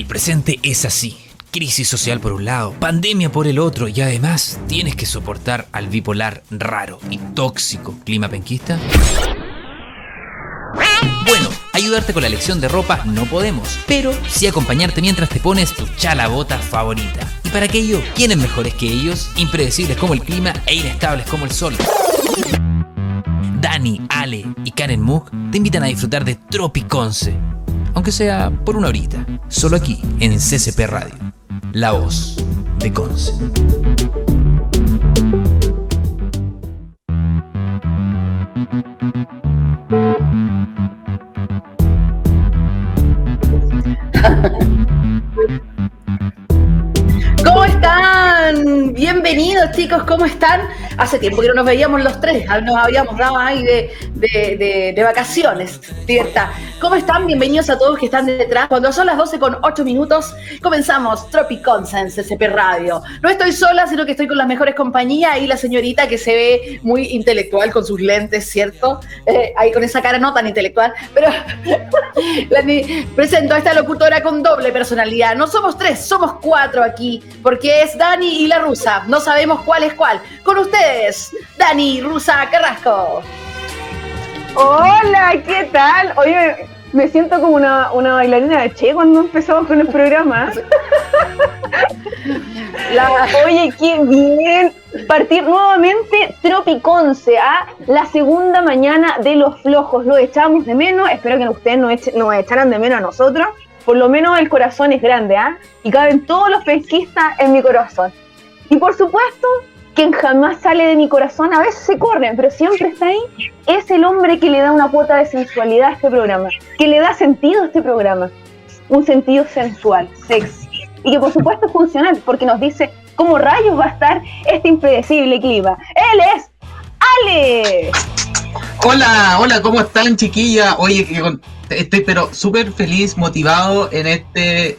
El presente es así. Crisis social por un lado, pandemia por el otro y además tienes que soportar al bipolar raro y tóxico clima penquista. Bueno, ayudarte con la elección de ropa no podemos, pero sí acompañarte mientras te pones tu chalabota favorita. Y para aquello, ¿quiénes mejores que ellos? Impredecibles como el clima e inestables como el sol. Dani, Ale y Karen Moog te invitan a disfrutar de Tropiconce, aunque sea por una horita, solo aquí en CCP Radio, la voz de Conce. Bienvenidos chicos, ¿cómo están? Hace tiempo que no nos veíamos los tres, ah, nos habíamos dado ahí de, de, vacaciones, ¿cierto? ¿Cómo están? Bienvenidos a todos que están detrás. Cuando son las 12 con 8 minutos, comenzamos Tropiconsense CCP Radio. No estoy sola, sino que estoy con las mejores compañías y la señorita que se ve muy intelectual con sus lentes, ¿cierto? Eh, ahí con esa cara no tan intelectual, pero presento a esta locutora con doble personalidad. No somos tres, somos cuatro aquí, porque es Dani y la rusa. No sabemos cuál es cuál. Con ustedes, Dani Rusa Carrasco. Hola, ¿qué tal? Oye, me siento como una, una bailarina de Che cuando empezamos con el programa. La, oye, qué bien partir nuevamente Tropiconce, a la segunda mañana de los flojos. Lo echamos de menos, espero que ustedes nos echaran de menos a nosotros. Por lo menos el corazón es grande, ¿ah? Y caben todos los pesquistas en mi corazón. Y por supuesto, quien jamás sale de mi corazón, a veces se corre, pero siempre está ahí, es el hombre que le da una cuota de sensualidad a este programa, que le da sentido a este programa, un sentido sensual, sexy, y que por supuesto es funcional, porque nos dice cómo rayos va a estar este impredecible clima. Él es Ale. Hola, hola, ¿cómo están chiquillas? Oye, estoy pero súper feliz, motivado en este...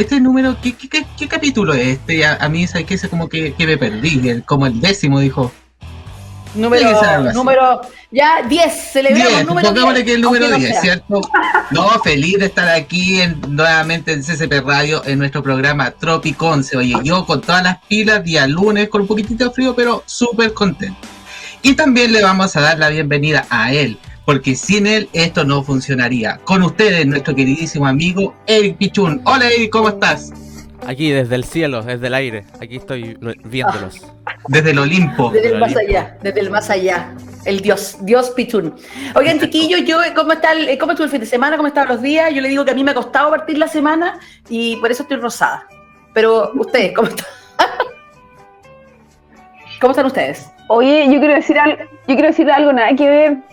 Este número, ¿qué, qué, qué, qué capítulo es este? A, a mí, ¿sabes qué? Es como que, que me perdí, el, como el décimo, dijo. Número, número, ya 10, celebramos 10, número pongámosle que el número 10, no ¿cierto? No, feliz de estar aquí en, nuevamente en CCP Radio, en nuestro programa Tropiconce. Oye, yo con todas las pilas, día lunes, con un poquitito de frío, pero súper contento. Y también le vamos a dar la bienvenida a él, porque sin él esto no funcionaría. Con ustedes, nuestro queridísimo amigo Eric Pichun. Hola Eric, ¿cómo estás? Aquí desde el cielo, desde el aire, aquí estoy viéndolos. Desde el Olimpo. Desde el más allá, desde el más allá. El Dios, Dios Pichun. Oigan, chiquillos, yo, ¿cómo, está el, ¿cómo estuvo el fin de semana? ¿Cómo estaban los días? Yo le digo que a mí me ha costado partir la semana y por eso estoy rosada. Pero ustedes, ¿cómo están? ¿Cómo están ustedes? Oye, yo quiero decir algo, yo quiero decir algo, nada que ver.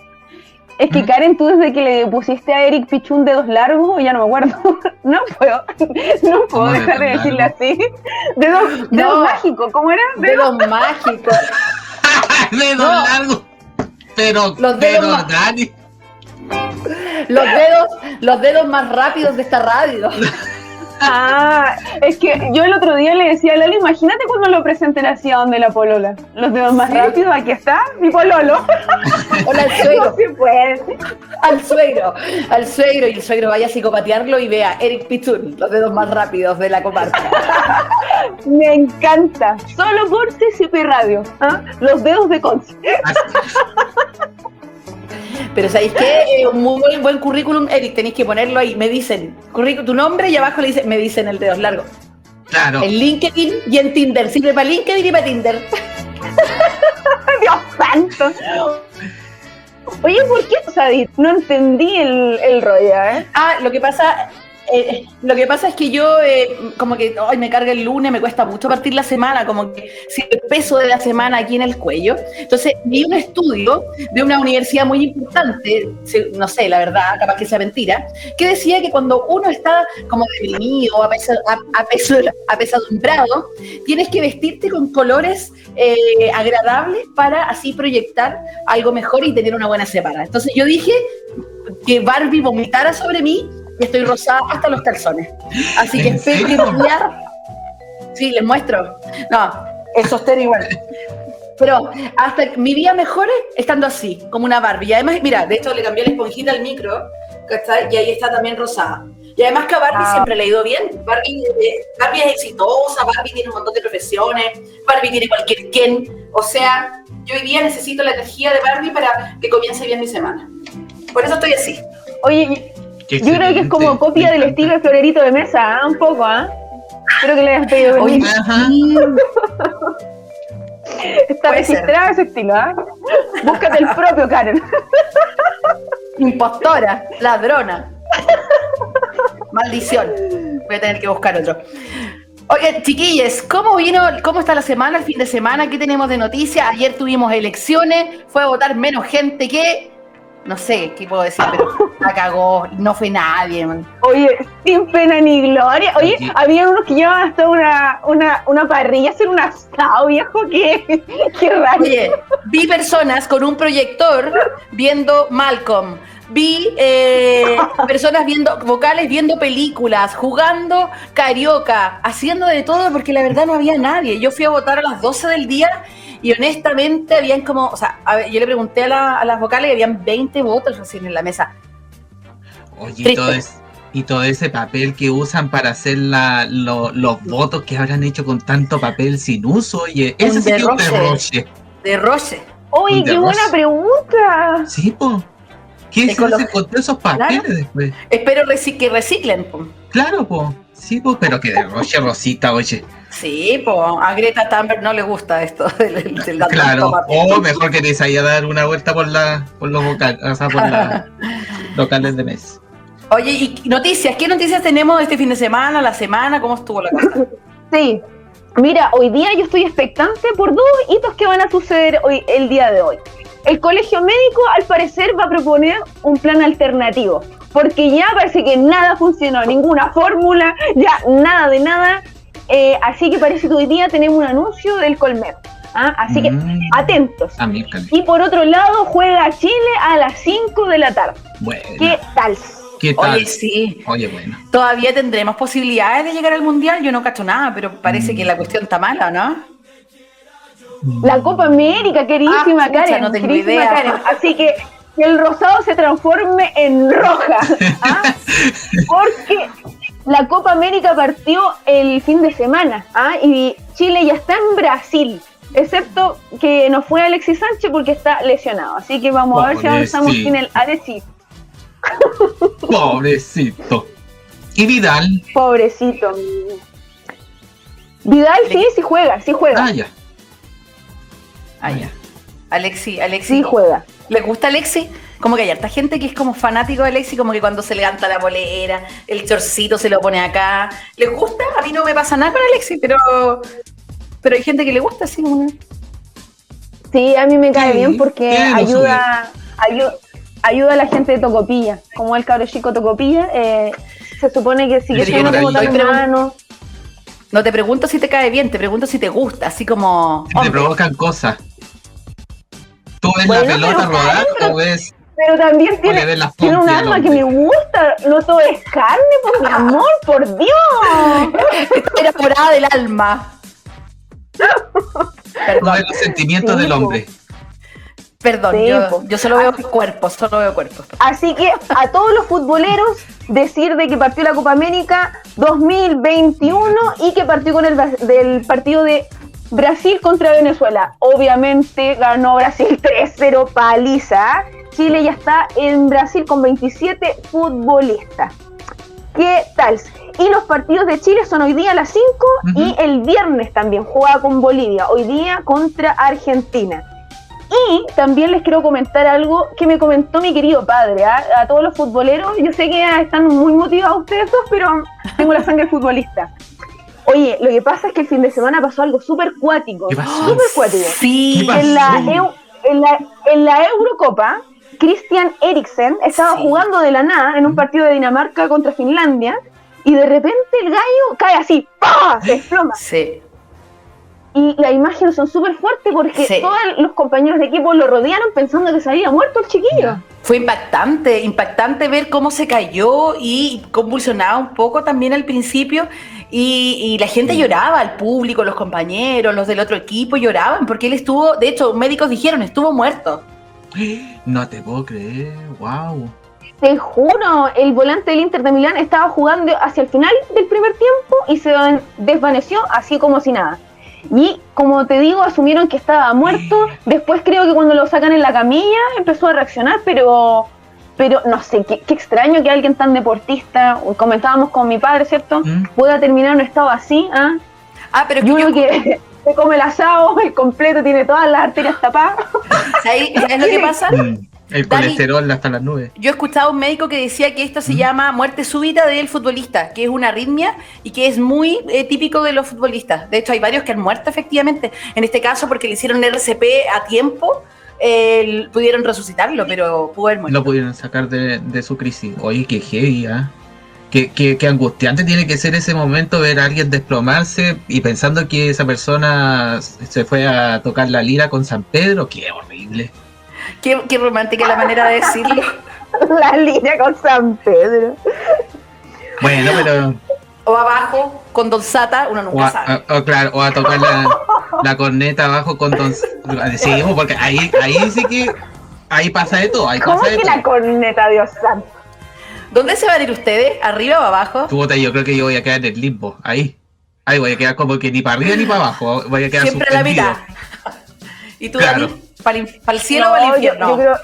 Es que Karen, tú desde que le pusiste a Eric Pichun dedos largos, ya no me acuerdo. No puedo, no puedo dejar de decirle así. Dedos, dedos no. mágicos, ¿cómo era? Dedos, dedos mágicos. dedos no. largos. Pero, los dedos pero. Dani. Los dedos, los dedos más rápidos de esta radio. Ah, es que yo el otro día le decía a Lalo, imagínate cuando lo presenten así a donde la polola. Los dedos más ¿Sí? rápidos, aquí está, mi pololo. Hola al suegro. No se puede. Al suegro, al suegro, y el suegro vaya a psicopatearlo y vea Eric Pichun, los dedos más rápidos de la comarca. Me encanta, solo por CCP Radio, ¿ah? los dedos de Conce. Pero ¿sabéis qué? Eh, un muy buen, currículum, Eric, tenéis que ponerlo ahí. Me dicen, tu nombre y abajo le dicen, me dicen el dedos largos. Claro. En LinkedIn y en Tinder. Sirve para LinkedIn y para Tinder. Dios santo. Oye, ¿por qué, Sadit? No entendí el, el rollo, ¿eh? Ah, lo que pasa, eh, lo que pasa es que yo, eh, como que hoy me carga el lunes, me cuesta mucho partir la semana, como que siento el peso de la semana aquí en el cuello. Entonces, vi un estudio de una universidad muy importante, no sé, la verdad, capaz que sea mentira, que decía que cuando uno está como deprimido, apesadumbrado, tienes que vestirte con colores eh, agradables para así proyectar algo mejor y tener una buena semana. Entonces, yo dije que Barbie vomitara sobre mí y estoy rosada hasta los calzones. Así que espero Sí, les muestro. No, el sostén igual. Pero hasta mi día mejore estando así, como una Barbie. Y además, mira, de hecho le cambié la esponjita al micro, ¿cachai? Y ahí está también rosada. Y además que a Barbie Ah. siempre le ha ido bien. Barbie, eh, Barbie es exitosa, Barbie tiene un montón de profesiones, Barbie tiene cualquier quien. O sea, yo hoy día necesito la energía de Barbie para que comience bien mi semana. Por eso estoy así. Oye, yo creo que es como copia del estilo de Florerito de Mesa, ¿ah? un poco, ¿ah? Espero que le hayas pedido Oye, permiso. Está puede ser. registrado ese estilo, ¿ah? Búscate el propio, Karen. impostora, ladrona. Maldición. Voy a tener que buscar otro. Oye, chiquilles, ¿cómo vino, cómo está la semana, el fin de semana? ¿Qué tenemos de noticias? Ayer tuvimos elecciones, fue a votar menos gente que. No sé qué puedo decir, pero la cagó, no fue nadie, man. Oye, sin pena ni gloria. Oye, había unos que llevaban hasta una, una, una parrilla hacer un asado, viejo, que qué raro. Oye, vi personas con un proyector viendo Malcolm. Vi eh, personas viendo vocales, viendo películas, jugando carioca, haciendo de todo porque la verdad no había nadie. Yo fui a votar a las 12 del día y honestamente habían como, o sea, a ver, yo le pregunté a, la- a las vocales y habían 20 votos recién en la mesa. Oye, todo, es- y todo ese papel que usan para hacer la, lo- los votos que habrán hecho con tanto papel sin uso. Oye, ese sí que es un derroche. derroche. De Roche. Oye, qué buena pregunta. Sí, po. ¿Qué se hace con todos esos papeles después? Espero reci- que reciclen. po. Claro, po. Sí, po, pero que derroche Rosita, oye. Sí, po. a Greta Thunberg no le gusta esto del, del, Claro. O mejor que te a dar una vuelta por la, por los vocales, o sea, por las locales de mes. Oye, y noticias, ¿qué noticias tenemos este fin de semana, la semana? ¿Cómo estuvo la cosa? Sí. Mira, hoy día yo estoy expectante por dos hitos que van a suceder hoy, el día de hoy. El colegio médico, al parecer, va a proponer un plan alternativo, porque ya parece que nada funcionó, ninguna fórmula, ya nada de nada. Eh, así que parece que hoy día tenemos un anuncio del Colmer. ¿ah? Así que Mm. atentos. Ah. Y por otro lado, juega Chile a las 5 de la tarde. Bueno. ¿Qué tal? ¿Qué tal? Oye, sí. Oye, bueno. ¿Todavía tendremos posibilidades de llegar al Mundial? Yo no cacho nada, pero parece que la cuestión está mala, ¿no? La Copa América, queridísima Ah, Karen. no tengo queridísima idea. Karen. Así que que el rosado se transforme en roja. ¿ah? Porque la Copa América partió el fin de semana ¿ah? y Chile ya está en Brasil. Excepto que no fue Alexis Sánchez porque está lesionado. Así que vamos a ver si avanzamos sin el Alexis. Pobrecito. ¿Y Vidal? Pobrecito. Vidal sí, sí juega, sí juega. Ah, ya. Ah, ya. Alexi, Alexi. Sí juega. ¿Les gusta Alexi? Como que hay harta gente que es como fanático de Alexi, como que cuando se levanta la polera, el chorcito se lo pone acá. ¿Les gusta? A mí no me pasa nada con Alexi, pero pero hay gente que le gusta, así como... Sí, a mí me cae Sí, bien porque ayuda, ayu- ayuda a la gente de Tocopilla. Como el cabro chico Tocopilla, eh, se supone que si ahí. bota Estoy una mano, No te pregunto si te cae bien, te pregunto si te gusta, así como... Si te provocan cosas. Tú ves Bueno, la pelota pero rodar claro. o ves. pero también tiene, ves las tiene un alma que me gusta. No todo es carne, por mi amor, por Dios. Estoy enamorada del alma. Tú Perdón, ves los sentimientos Sí, del po. hombre. Perdón, Sí, yo, solo veo cuerpos, solo veo cuerpos. Así que a todos los futboleros decir de que partió la Copa América 2021 y que partió con el del partido de Brasil contra Venezuela. Obviamente ganó Brasil 3-0 paliza. Chile ya está en Brasil con 27 futbolistas. ¿Qué tal? Y los partidos de Chile son hoy día a las 5 y el viernes también juega con Bolivia, hoy día contra Argentina. Y también les quiero comentar algo que me comentó mi querido padre, ¿ah? a todos los futboleros. Yo sé que están muy motivados ustedes dos, pero tengo la sangre futbolista. Oye, lo que pasa es que el fin de semana pasó algo súper cuático. Súper cuático. Sí. En la, en, la, en la Eurocopa, Christian Eriksen estaba Sí. jugando de la nada en un partido de Dinamarca contra Finlandia y de repente el gallo cae así, ¡pah! se desploma. sí. Y las imágenes son súper fuertes porque Sí. todos los compañeros de equipo lo rodearon pensando que se había muerto el chiquillo. Fue impactante, impactante ver cómo se cayó y convulsionaba un poco también al principio. Y, y la gente lloraba, el público, los compañeros, los del otro equipo lloraban porque él estuvo, de hecho, médicos dijeron, estuvo muerto. No te puedo creer. Wow. Te juro, el volante del Inter de Milán estaba jugando hacia el final del primer tiempo y se desvaneció así como si nada. Y como te digo, asumieron que estaba muerto. Después creo que cuando lo sacan en la camilla empezó a reaccionar, pero pero no sé, qué, extraño que alguien tan deportista, comentábamos con mi padre, ¿cierto? ¿Mm? Pueda terminar en un estado así. ¿ah? ah pero que uno que se come el asado, el completo, tiene todas las arterias tapadas. ¿Sabes lo que pasa? El colesterol hasta las nubes. Yo he escuchado a un médico que decía que esto se mm. llama muerte súbita del futbolista, que es una arritmia y que es muy eh, típico de los futbolistas. De hecho, hay varios que han muerto efectivamente. En este caso, porque le hicieron RCP a tiempo, pudieron resucitarlo, pero pudo haber muerto. Lo pudieron sacar de, su crisis. Oye, qué heavy, ¿ah? Qué, qué, angustiante tiene que ser ese momento ver a alguien desplomarse y pensando que esa persona se fue a tocar la lira con San Pedro. Qué horrible. Qué, romántica la manera de decirlo. la línea con San Pedro. Bueno, pero. O abajo con Don Sata, uno nunca sabe. O, claro, o a tocar la, corneta abajo con Don Sí, porque ahí, ahí sí que. Ahí pasa de todo. Ahí ¿Cómo pasa que la corneta, Dios santo? ¿Dónde se van a ir ustedes? ¿Arriba o abajo? yo creo que yo voy a quedar en el limbo. Ahí. Ahí voy a quedar como que ni para arriba ni para abajo. Voy a quedar Siempre a la mitad. ¿Y tú, claro. ¿Para, el cielo o para el infierno? Yo, creo,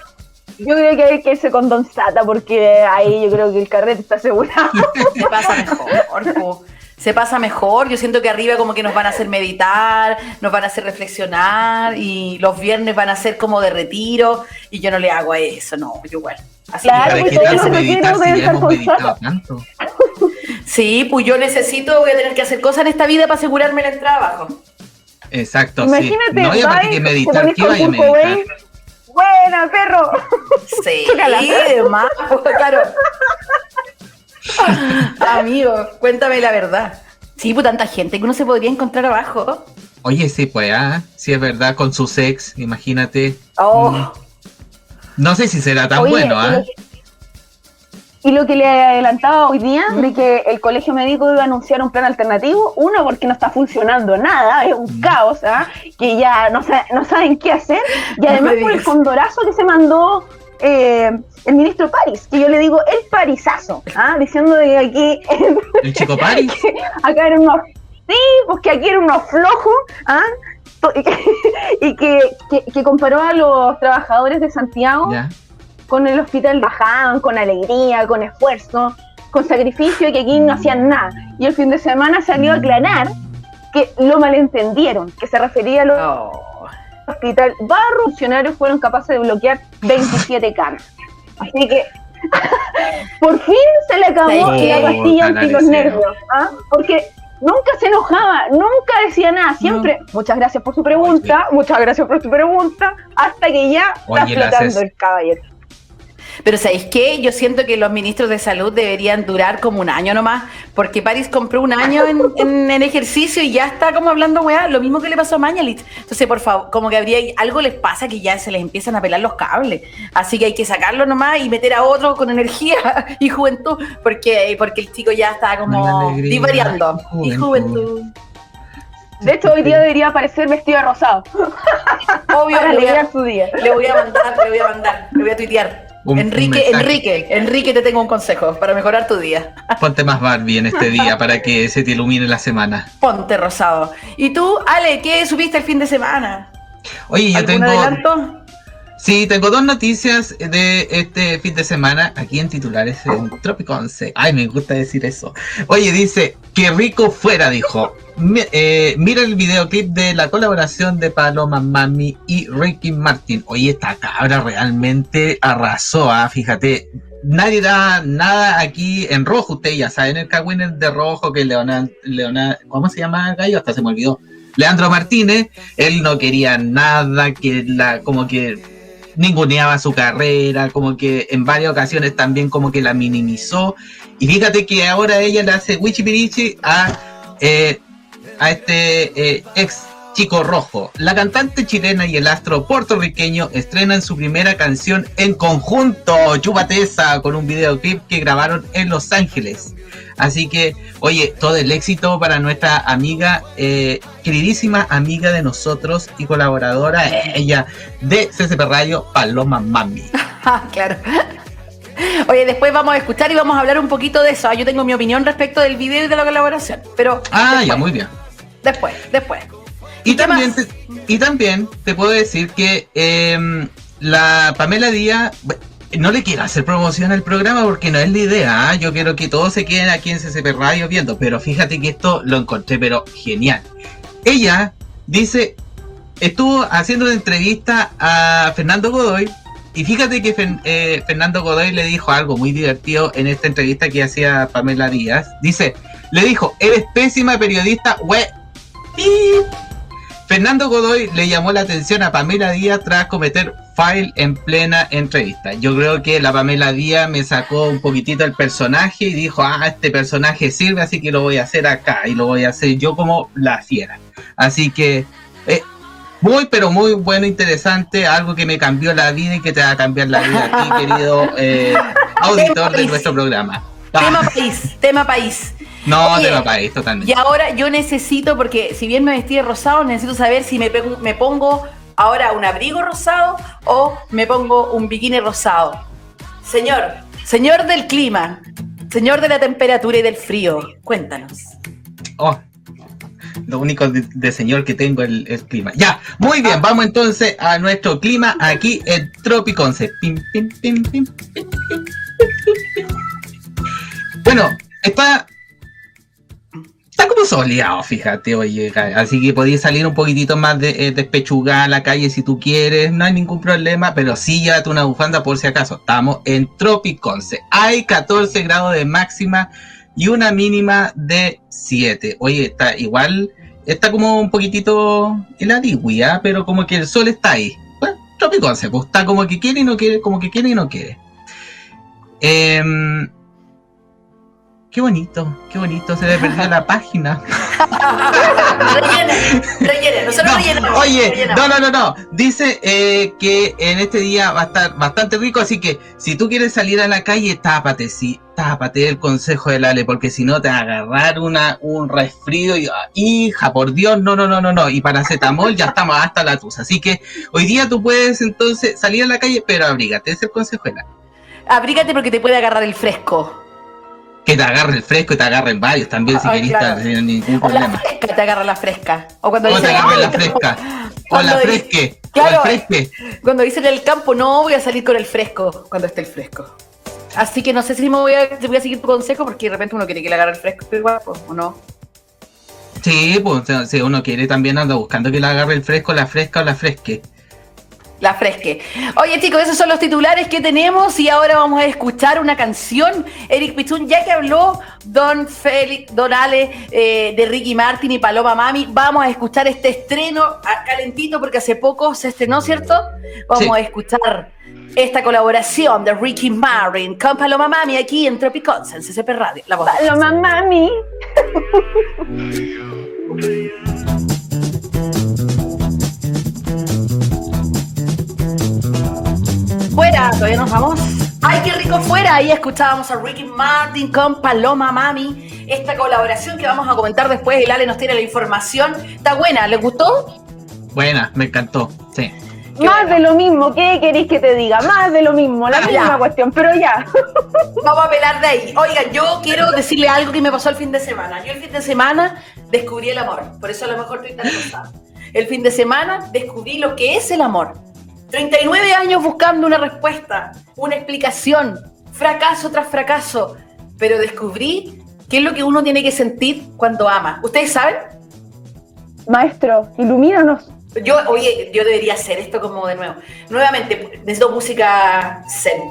yo creo que hay que irse con Don Sata porque ahí yo creo que el carrete está asegurado. Se pasa mejor, Se pasa mejor. Yo siento que arriba como que nos van a hacer meditar, nos van a hacer reflexionar y los viernes van a ser como de retiro y yo no le hago a eso, no, yo igual. Así claro, que, pues, meditar si hemos meditado tanto? Sí, pues yo necesito, voy a tener que hacer cosas en esta vida para asegurarme el trabajo. Exacto, Imagínate, sí. No, hay que meditar, ¿qué vaya a meditar? Buena, perro. Sí, más, claro. Amigo, cuéntame la verdad. Sí, pues tanta gente que uno se podría encontrar abajo. Oye, sí, pues, ah, sí es verdad, con su sex, imagínate. Oh. Mm. No sé si será tan bueno, ¿ah? Y lo que le adelantaba hoy día de que el colegio médico iba a anunciar un plan alternativo, uno porque no está funcionando nada, es un caos, ¿ah? que ya no, no saben qué hacer, y además por el condorazo que se mandó eh, el ministro París, que yo le digo el parisazo, ¿ah? diciendo de que aquí... ¿El chico París? acá eran unos... Sí, pues que aquí eran unos flojos, ¿ah? y, que, que, comparó a los trabajadores de Santiago con el hospital bajaban con alegría, con esfuerzo, con sacrificio y que aquí no hacían nada. Y el fin de semana salió a aclarar que lo malentendieron, que se refería a los oh. hospital. Barros funcionarios fueron capaces de bloquear 27 camas. Así que por fin se le acabó la pastilla anti los nervios, ¿ah? porque nunca se enojaba, nunca decía nada, siempre, muchas gracias por su pregunta, muchas gracias por su pregunta, hasta que ya está flotando el caballero. Pero ¿sabéis qué? Yo siento que los ministros de salud deberían durar como un año nomás, porque París compró un año en, ejercicio y ya está como hablando, weá, lo mismo que le pasó a Mañalich. Entonces, por favor, como que habría algo les pasa que ya se les empiezan a pelar los cables. Así que hay que sacarlo nomás y meter a otro con energía y juventud, porque, porque el chico ya está como divariando. Y juventud. De hecho, hoy día debería aparecer vestido de rosado. Obvio, le voy, a, su día. le voy a mandar, le voy a mandar, le voy a tuitear. Enrique, Enrique, Enrique, te tengo un consejo para mejorar tu día. Ponte más Barbie en este día para que se te ilumine la semana. Ponte rosado. ¿Y tú, Ale, qué subiste el fin de semana? Oye, yo tengo. Adelanto? Sí, tengo dos noticias de este fin de semana aquí en titulares en Trópico 11. Ay, me gusta decir eso. Oye, dice, que rico fuera, dijo. Eh, mira el videoclip de la colaboración de Paloma Mami y Ricky Martin. Oye, esta cabra realmente arrasó, ¿ah? fíjate. Nadie da nada aquí en rojo, ustedes ya saben el Kawiner de rojo que Leonardo, ¿cómo se llama gallo? Hasta se me olvidó. Leandro Martínez, él no quería nada que la, como que ninguneaba su carrera, como que en varias ocasiones también como que la minimizó. Y fíjate que ahora ella le hace wichipirichi a, eh, a este eh, ex chico rojo. La cantante chilena y el astro puertorriqueño estrenan su primera canción en conjunto, Chubateza, con un videoclip que grabaron en Los Ángeles. Así que, oye, todo el éxito para nuestra amiga, eh, queridísima amiga de nosotros y colaboradora, ella de CCP Radio, Paloma Mami. claro. Oye, después vamos a escuchar y vamos a hablar un poquito de eso. Ah, Yo tengo mi opinión respecto del video y de la colaboración. Pero. Ah, después, ya, muy bien. Después, después. Y también, te, y también te puedo decir que em, la Pamela Díaz, no le quiero hacer promoción al programa porque no es la idea, ¿ah? yo quiero que todos se queden aquí en CCP Radio viendo, pero fíjate que esto lo encontré, pero genial. Ella dice, estuvo haciendo una entrevista a Fernando Godoy y fíjate que eh, Fernando Godoy le dijo algo muy divertido en esta entrevista que hacía Pamela Díaz. Dice, le dijo, eres pésima periodista, we... Pip. Fernando Godoy le llamó la atención a Pamela Díaz tras cometer file en plena entrevista. Yo creo que la Pamela Díaz me sacó un poquitito el personaje y dijo, ah, este personaje sirve, así que lo voy a hacer acá y lo voy a hacer yo como la fiera. Así que, eh, muy, pero muy bueno, interesante, algo que me cambió la vida y que te va a cambiar la vida a ti, querido eh, auditor de nuestro programa. Tema Ah, país, tema país. no, Oye, tema país, totalmente. Y ahora yo necesito, porque si bien me vestí de rosado, necesito saber si me, me pongo ahora un abrigo rosado o me pongo un bikini rosado. Señor. Señor del clima, señor de la temperatura y del frío, cuéntanos. Oh, lo único de, señor que tengo es el, clima. Ya, muy bien, ah. vamos entonces a nuestro clima aquí en Tropiconce. Pim, pim, pim, bueno, está Soleado, fíjate, oye, así que podéis salir un poquitito más de, eh, despechugada a la calle si tú quieres, no hay ningún problema, pero sí llévate una bufanda por si acaso. Estamos en Tropiconce. Hay 14 grados de máxima y una mínima de 7. Oye, está igual, está como un poquitito heladigui, ¿ah? pero como que el sol está ahí. Bueno, Tropiconce, pues está como que quiere y no quiere, como que quiere y no quiere. Em, qué bonito, qué bonito, se le perdió la página. Nosotros No, rellenamos. oye, rellenamos. no, no, no, no. Dice eh, que en este día va a estar bastante rico, así que si tú quieres salir a la calle, tápate, sí, tápate el consejo del Ale, porque si no te va a agarrar una, un resfrío y, ah, hija, por Dios, no, no, no, no, no. Y paracetamol ya estamos hasta la tusa. Así que hoy día tú puedes entonces salir a la calle, pero abrígate, es el consejo del Ale. Abrígate porque te puede agarrar el fresco. Que te agarre el fresco y te agarren varios también, si querés, claro. sin ningún O la problema. fresca te agarra la fresca. O cuando O te agarre "Ay, la fresca. O la dice- fresque. O Claro. el fresque. Cuando dicen en el campo, no voy a salir con el fresco cuando esté el fresco. Así que no sé si me voy a, te voy a seguir tu consejo porque de repente uno quiere que le agarre el fresco igual, pues, ¿o no? Sí, pues si uno quiere también anda buscando que le agarre el fresco, la fresca o la fresque. La fresque. Oye chicos, esos son los titulares que tenemos y ahora vamos a escuchar una canción. Eric Pichun, ya que habló Don Félix, Don Ale eh, de Ricky Martin y Paloma Mami, vamos a escuchar este estreno a- calentito porque hace poco se estrenó, ¿cierto? Vamos Sí. a escuchar esta colaboración de Ricky Martin con Paloma Mami aquí en Tropicons, en CCP Radio. La voz. Paloma mami. Fuera, todavía nos vamos. ¡Ay, qué rico fuera! Ahí escuchábamos a Ricky Martin con Paloma Mami. Esta colaboración que vamos a comentar después. El Ale nos tiene la información. Está buena, ¿les gustó? Buena, me encantó. Sí. Qué Más bueno. de lo mismo, ¿qué queréis que te diga? Más de lo mismo, la Ah, misma ya. cuestión, pero ya. Vamos a pelar de ahí. Oigan, yo quiero decirle algo que me pasó el fin de semana. Yo el fin de semana descubrí el amor. Por eso a lo mejor estoy tan. El fin de semana descubrí lo que es el amor. 39 años buscando una respuesta, una explicación, fracaso tras fracaso. Pero descubrí qué es lo que uno tiene que sentir cuando ama. ¿Ustedes saben? Maestro, ilumínanos. Yo, oye, yo debería hacer esto como de nuevo. Nuevamente, necesito música zen.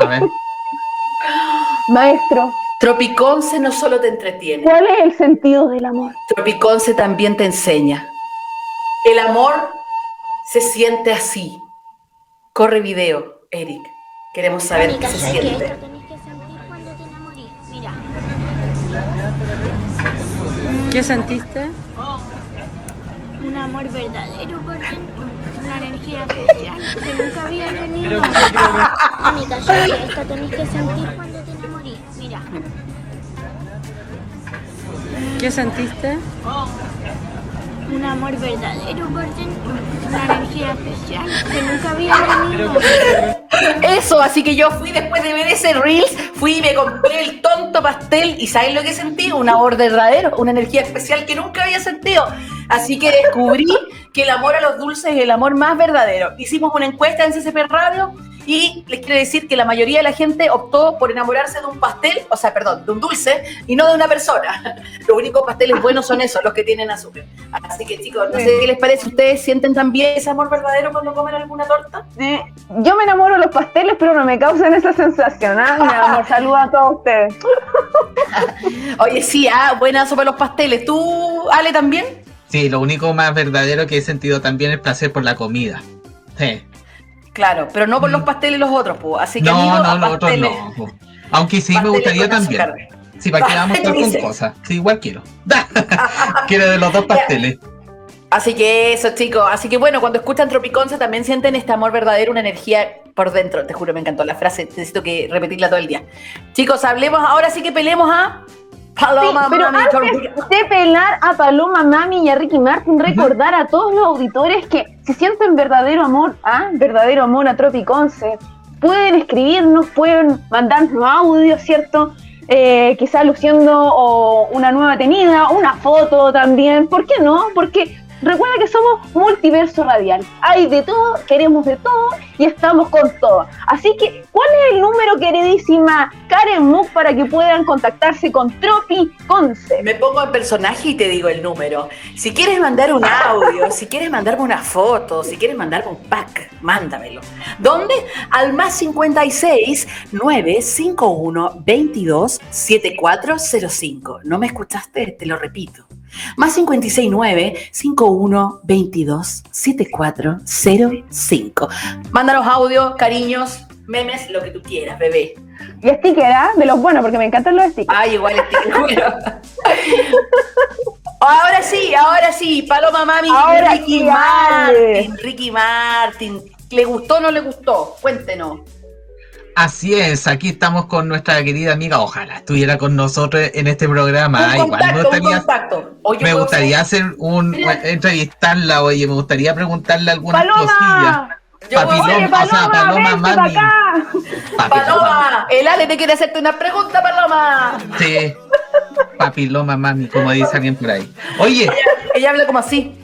A ver. Maestro, Tropiconce no solo te entretiene. ¿cuál es el sentido del amor? Tropiconce también te enseña. El amor se siente así. Corre video, Eric. Queremos saber qué Mónica, se ¿sabes qué? siente. Esto tenés que sentir cuando te enamorís. Mira. ¿Qué sentiste? Un amor verdadero por dentro. Una energía especial que nunca había tenido. Mónica, ¿sabes qué? Esto tenés que sentir cuando te enamorís. Mira. ¿Qué sentiste? Un amor verdadero por. Una energía especial que nunca había tenido. Eso, así que yo fui después de ver ese Reels, fui y me compré el tonto pastel y ¿sabes lo que sentí? Un amor verdadero, una energía especial que nunca había sentido. Así que descubrí que el amor a los dulces es el amor más verdadero. Hicimos una encuesta en CCP Radio y les quiero decir que la mayoría de la gente optó por enamorarse de un pastel, o sea, perdón, de un dulce y no de una persona. Los únicos pasteles buenos son esos, los que tienen azúcar. Así que chicos, no sé qué les parece. ¿Ustedes sienten también ese amor verdadero cuando comen alguna torta? Eh, yo me enamoro de los pasteles, pero no me causan esa sensación. ¿ah? Mi amor, saludos a todos ustedes. Oye, sí, ah, buena sopa los pasteles. ¿Tú, Ale, también? Sí, lo único más verdadero que he sentido también es placer por la comida. Sí. Claro, pero no por los pasteles los otros, pues. Así que No, amigos, no, a los otros no. po. Aunque sí me gustaría con también. azúcar. Sí, para que vamos a con cosas. Sí, igual quiero. quiero de los dos pasteles. Así que eso, chicos. Así que bueno, cuando escuchan Tropiconza también sienten este amor verdadero, una energía por dentro. Te juro, me encantó la frase. Necesito que repetirla todo el día. Chicos, hablemos, ahora sí que peleemos a Paloma Sí, pero Mami antes de pelar a Paloma Mami y a Ricky Martin, recordar a todos los auditores que si sienten verdadero amor, ¿ah? verdadero amor a Tropiconce, pueden escribirnos, pueden mandarnos audios, ¿cierto? Eh, quizás luciendo o una nueva tenida, una foto también, ¿por qué no? Porque recuerda que somos multiverso radial, hay de todo, queremos de todo y estamos con todo. Así que, ¿cuál es el número, queridísima Karen Mook, para que puedan contactarse con Tropi Conce? Me pongo en personaje y te digo el número. Si quieres mandar un audio, si quieres mandarme una foto, si quieres mandarme un pack, mándamelo. ¿Dónde? Al más 56 951 22 7405. ¿No me escuchaste? Te lo repito. Más 56 9 51 22 7405. Mándanos audio, cariños, memes, lo que tú quieras, bebé. Y sticker, ¿ah? De los buenos, porque me encantan los stickers. Ay, igual bueno. Ahora sí, ahora sí, Paloma Mami, Ahora Ricky sí, Martin, Ricky Martin. ¿Le gustó o no le gustó? Cuéntenos. Así es, aquí estamos con nuestra querida amiga. Ojalá estuviera con nosotros en este programa. un Igual me contacto, un gustaría, me gustaría hacer un Mira. entrevistarla, oye, me gustaría preguntarle algunas cosillas. ¡Paloma! o sea, Paloma, Mami. Papiloma. Paloma, el Ale te quiere hacerte una pregunta, Paloma. Sí. Papiloma mami, como dice alguien por ahí. Oye, Ella habla como así.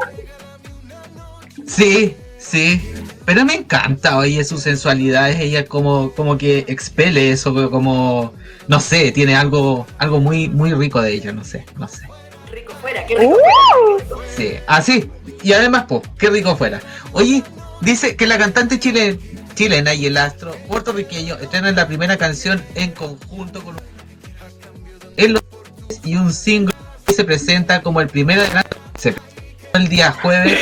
sí, sí. Pero me encanta, oye, su sensualidad. Ella como, como que expele eso, como, no sé, tiene algo, algo muy, muy rico de ella, no sé, no sé. Rico fuera, qué rico. Uh, Sí, así. y además, pues, qué rico fuera. Oye, dice que la cantante chile- chilena y el astro puertorriqueño estrenan la primera canción en conjunto con en los y un single que se presenta como el primer adelanto el día jueves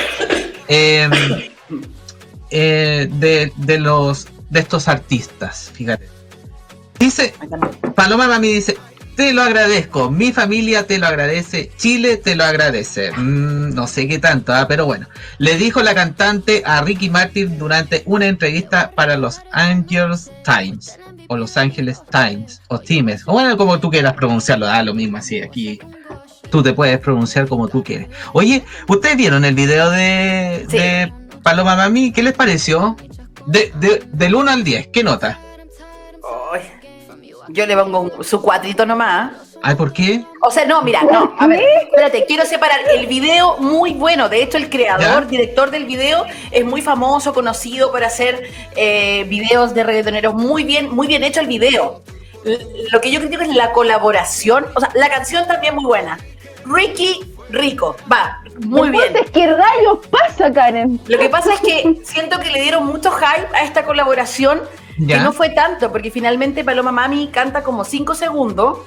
eh, eh, de, de los de estos artistas, fíjate. Dice Paloma Mami dice, te lo agradezco, mi familia te lo agradece, Chile te lo agradece. Mm, no sé qué tanto, ah, pero bueno. Le dijo la cantante a Ricky Martin durante una entrevista para los Angeles Times, o Los Angeles Times, o Times, o bueno, como tú quieras pronunciarlo, da lo mismo así, aquí tú te puedes pronunciar como tú quieres. Oye, ¿ustedes vieron el video de, Sí. de Paloma Mami? ¿Qué les pareció? De, de- del 1 al 10, ¿qué nota? Ay, yo le pongo un- su cuatrito nomás. Ay, ¿por qué? O sea, no, mira, no, a ver, espérate, quiero separar el video muy bueno. De hecho, el creador, ¿Ya? director del video, es muy famoso, conocido por hacer eh, videos de reggaetoneros. Muy bien, muy bien hecho el video. Lo que yo critico es la colaboración. O sea, la canción también muy buena. Ricky Rico, va, muy bien. Entonces, ¿qué rayos pasa, Karen? Lo que pasa es que siento que le dieron mucho hype a esta colaboración, Ya. que no fue tanto, porque finalmente Paloma Mami canta como 5 segundos,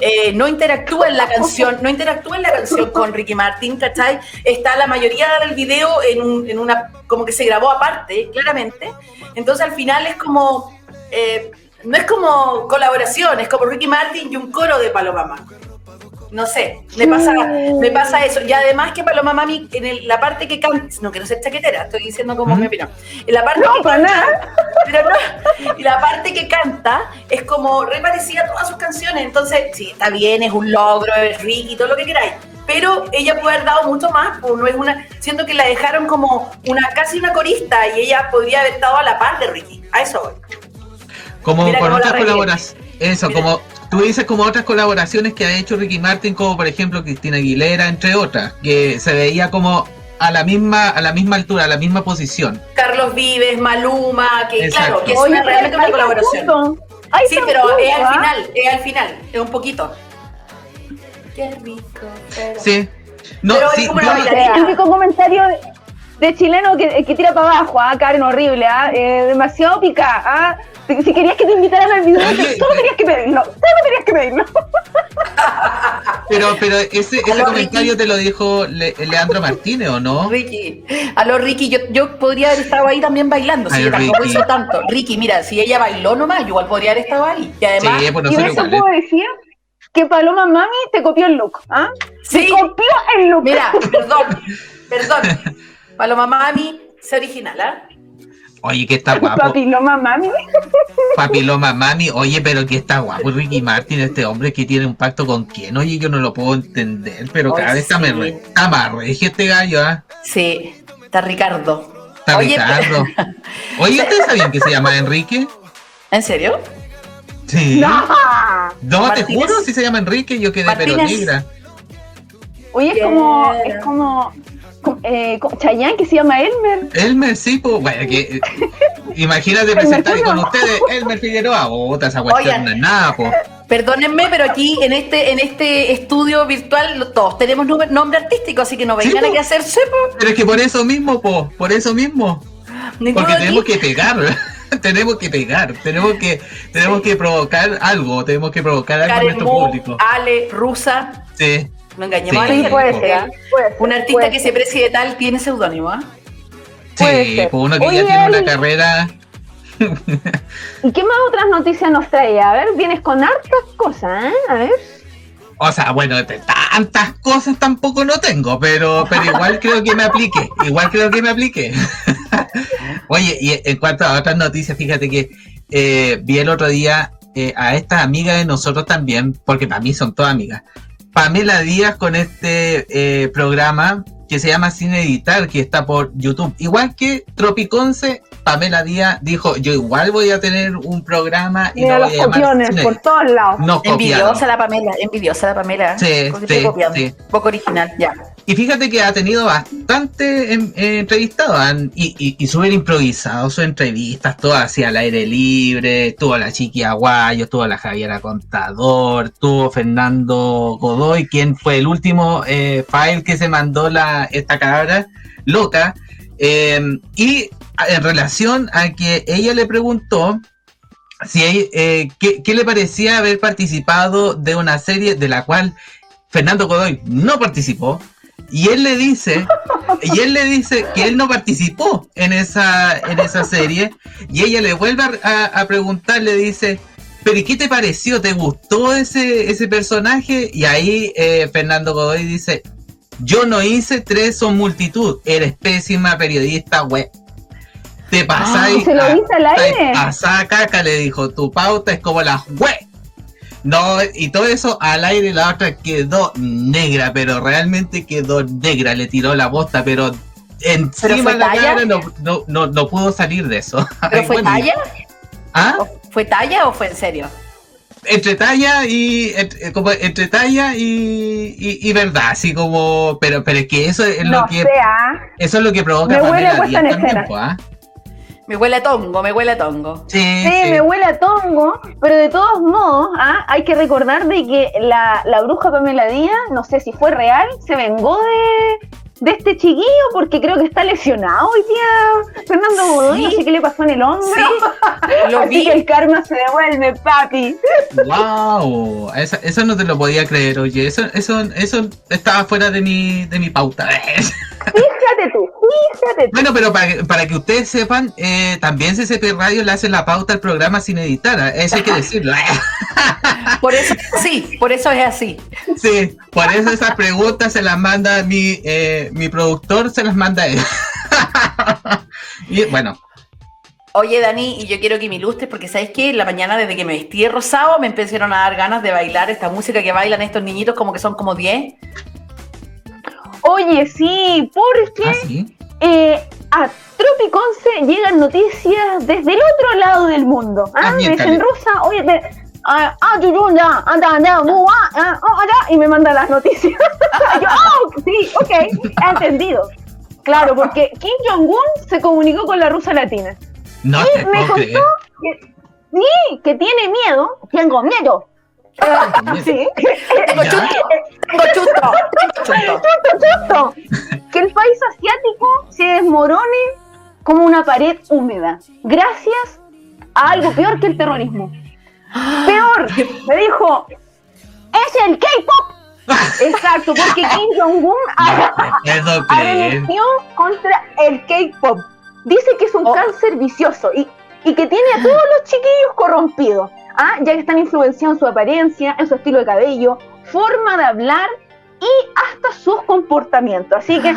eh, no interactúa en la canción, no interactúa en la canción con Ricky Martin, ¿cachai? Está la mayoría del video en, un- en una, como que se grabó aparte, claramente. Entonces al final es como, eh, no es como colaboración, es como Ricky Martin y un coro de Paloma Mami. No sé, me pasa, me pasa eso. Y además que Paloma Mami, en el- la parte que canta, no quiero ser chaquetera, estoy diciendo como ¿Mm? mi opinión. En la parte No, que para nada. pero no, y la parte que canta es como re parecida a todas sus canciones. Entonces, sí, está bien, es un logro, es Ricky, todo lo que queráis. Pero ella puede haber dado mucho más, pues no es una. Siento que la dejaron como una casi una corista y ella podría haber estado a la par de Ricky. A eso voy. Como Mira con otras colaboraciones. Eso, Mira. como tú dices, como otras colaboraciones que ha hecho Ricky Martin, como por ejemplo Cristina Aguilera, entre otras, que se veía como a la misma, a la misma altura, a la misma posición. Carlos Vives, Maluma, que Exacto. claro, que es Oye, una, realmente una colaboración. Sí, pero es al ¿ah? final, es al final, es un poquito. Qué rico. pero- Sí. No, Pero es sí, como yo- una bailarina. típico comentario de, de chileno que, que tira para abajo, ¿ah? Karen, horrible, ¿ah? Eh, demasiado pica, ¿ah? Si, si querías que te invitaran al video, solo tenías que pedirlo, solo tenías que pedirlo. pero, pero ese, ese comentario Ricky. te lo dijo Le- Leandro Martínez, ¿o no? Ricky. Aló, Ricky, yo, yo podría haber estado ahí también bailando, sí, Ay, yo tampoco Ricky. hizo tanto. Ricky, mira, si ella bailó nomás, yo igual podría haber estado ahí. Y además, Sí, pues y de nosotros eso igual. puedo decir que Paloma Mami te copió el look, ¿ah? Sí. Te copió el look. mira, perdón, perdón. Paloma Mami, sé original, ¿ah? Oye, que está guapo. Papiloma Mami. Papiloma Mami, oye, pero que está guapo Ricky Martin, este hombre que tiene un pacto con quién, oye, yo no lo puedo entender, pero cada vez está, sí. me re- está más regio este gallo, ¿ah? Sí, está Ricardo. Está Oye, Ricardo. Oye, ¿ustedes sabían que se llama Enrique? ¿En serio? Sí. No, No. te juro, si se llama Enrique, yo quedé pero Martínez. negra. Oye, es como, es como, eh, Chayanne que se llama Elmer. Elmer, sí, pues, bueno, que, eh, imagínate presentar y con ustedes Elmer Figueroa, puta, esa cuestión Oigan. no es nada, pues. Perdónenme, pero aquí en este en este estudio virtual todos tenemos nombre, nombre artístico, así que no vengan po. a hacerse, po. Pero es que por eso mismo, pues, por eso mismo. Porque aquí- tenemos que pegar, tenemos que pegar, tenemos que, tenemos que provocar algo, tenemos que provocar algo en Karen nuestro Mu, público. Ale, Rusa, Sí, no engañemos a Sí, la Sí, gente, puede porque ser. Puede ser, Un artista puede que ser. se precie de tal tiene seudónimo, ¿ah? Puede sí, pues uno que Oye, ya tiene una carrera. ¿Y qué más otras noticias nos trae? A ver, vienes con hartas cosas, ¿eh? A ver. O sea, bueno, de tantas cosas tampoco no tengo, pero, pero igual creo que me aplique. Igual creo que me aplique. Oye, y en cuanto a otras noticias, fíjate que eh, vi el otro día eh, a esta amiga de nosotros también, porque para mí son todas amigas. Pamela Díaz con este eh, programa que se llama Sin Editar, que está por YouTube. Igual que Tropiconce, Pamela Díaz dijo, yo igual voy a tener un programa y Mira los voy a llamar copiones por Editar". todos lados. No copiaron. Envidiosa la Pamela, envidiosa la Pamela. Sí, porque sí, estoy copiando. sí. Poco original, ya. Y fíjate que ha tenido bastante em- eh, entrevistados han- y, y, y súper improvisado sus entrevistas, todas hacia al aire libre. Tuvo la Chiqui Aguayo, tuvo la Javiera Contador, tuvo Fernando Godoy, quien fue el último eh, file que se mandó la, esta cabra loca. Eh, y a- en relación a que ella le preguntó si eh, qué, qué le parecía haber participado de una serie de la cual Fernando Godoy no participó y él le dice y él le dice que él no participó en esa en esa serie y ella le vuelve a, preguntar le dice pero ¿y qué te pareció? ¿Te gustó ese ese personaje? Y ahí eh, Fernando Godoy dice yo no hice tres son multitud eres pésima periodista web te pasáis Ah, ¿se lo a- dice al aire? pasá caca le dijo tu pauta es como la web no, y todo eso al aire la otra quedó negra, pero realmente quedó negra, le tiró la bosta, pero encima de la talla? cara no, no, no, no pudo salir de eso. ¿Pero fue Bueno, talla? ¿Ah? ¿O ¿Fue talla o fue en serio? Entre talla y entre, como entre talla y, y, y verdad, así como, pero, pero es que eso es No lo que sé, ¿ah? eso es lo que provoca Me huele a Pamela Díaz en también, escena. po, ¿ah? Me huele a tongo, me huele a tongo. Sí, Sí, sí. me huele a tongo, pero de todos modos, ¿ah? hay que recordar de que la, la bruja Pamela Díaz, no sé si fue real, se vengó de, de este chiquillo porque creo que está lesionado hoy día Fernando Godoy, Sí. no sé qué le pasó en el hombro. Sí, lo Así vi. que el karma se devuelve, papi. Wow, eso, eso no te lo podía creer, oye, eso, eso, eso estaba fuera de mi, de mi pauta. Fíjate tú, fíjate tú. Bueno, pero para, que- para que ustedes sepan, eh, también CCP Radio le hace la pauta al programa sin editar, ¿eh? eso hay que decirlo. Por eso, sí, por eso es así. Sí, por eso esas preguntas se las manda mi, eh, mi productor, se las manda él. y bueno, Oye, Dani, y yo quiero que me ilustres porque ¿sabes qué? En la mañana desde que me vestí de rosado me empezaron a dar ganas de bailar esta música que bailan estos niñitos como que son como 10. Oye, sí, porque ¿ah, sí? eh, a Tropiconce llegan noticias desde el otro lado del mundo. ¿ah? Me dicen, Rosa, oye, te, ah, ah, ya, anda, anda, ah, oh, allá, y me manda las noticias. yo, oh, sí, ok, he entendido. Claro, porque Kim Jong-un se comunicó con la rusa latina. No y me contó que, sí, que tiene miedo, tengo miedo. sí. Tengo chuto, tengo chuto. Que el país asiático se desmorone como una pared húmeda, gracias a algo peor que el terrorismo. Peor, me dijo, es el K-pop. Exacto, porque Kim Jong-un arremetió contra el K-pop. Dice que es un oh. cáncer vicioso y, y, que tiene a todos los chiquillos corrompidos, ¿ah? ya que están influenciados en su apariencia, en su estilo de cabello, forma de hablar y hasta sus comportamientos. Así que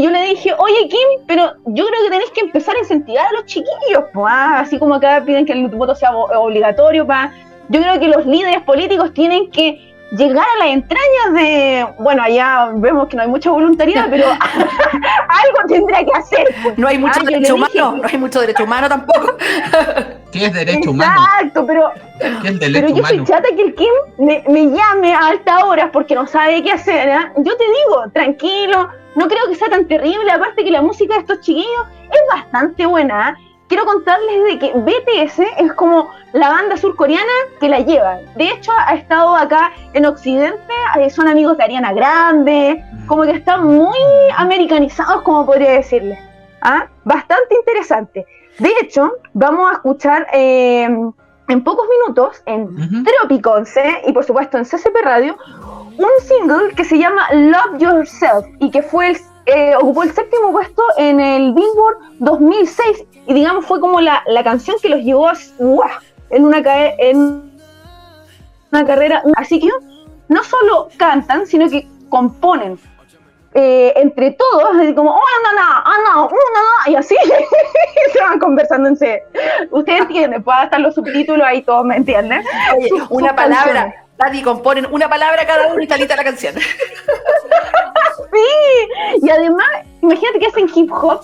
yo le dije, oye Kim, pero yo creo que tenéis que empezar a incentivar a los chiquillos, ¿ah? así como acá piden que el voto sea obligatorio para... Yo creo que los líderes políticos tienen que llegar a las entrañas de, bueno, allá vemos que no hay mucha voluntariedad, pero algo tendrá que hacer. No hay mucho derecho humano, no hay mucho derecho humano tampoco. ¿Qué es derecho humano? Exacto, pero, pero yo soy chata que el Kim me, llame a altas horas porque no sabe qué hacer. ¿eh? Yo te digo, tranquilo, no creo que sea tan terrible, aparte que la música de estos chiquillos es bastante buena. ¿eh? Quiero contarles de que BTS es como la banda surcoreana que la lleva. De hecho, ha estado acá en Occidente, son amigos de Ariana Grande, como que están muy americanizados, como podría decirles. ¿Ah? Bastante interesante. De hecho, vamos a escuchar eh, en pocos minutos en uh y por supuesto en CCP Radio un single que se llama Love Yourself y que fue el eh, ocupó el séptimo puesto en el Billboard 2006 y digamos fue como la, la canción que los llevó a, en, una, en una carrera. Así que no solo cantan, sino que componen eh, entre todos, así como, oh, no, no, no, no, y así se van conversando en serio. Ustedes entienden, pueden estar los subtítulos ahí, todos me entienden. una palabra, nadie componen una palabra cada uno y talita la canción. sí, y además, imagínate que hacen hip hop,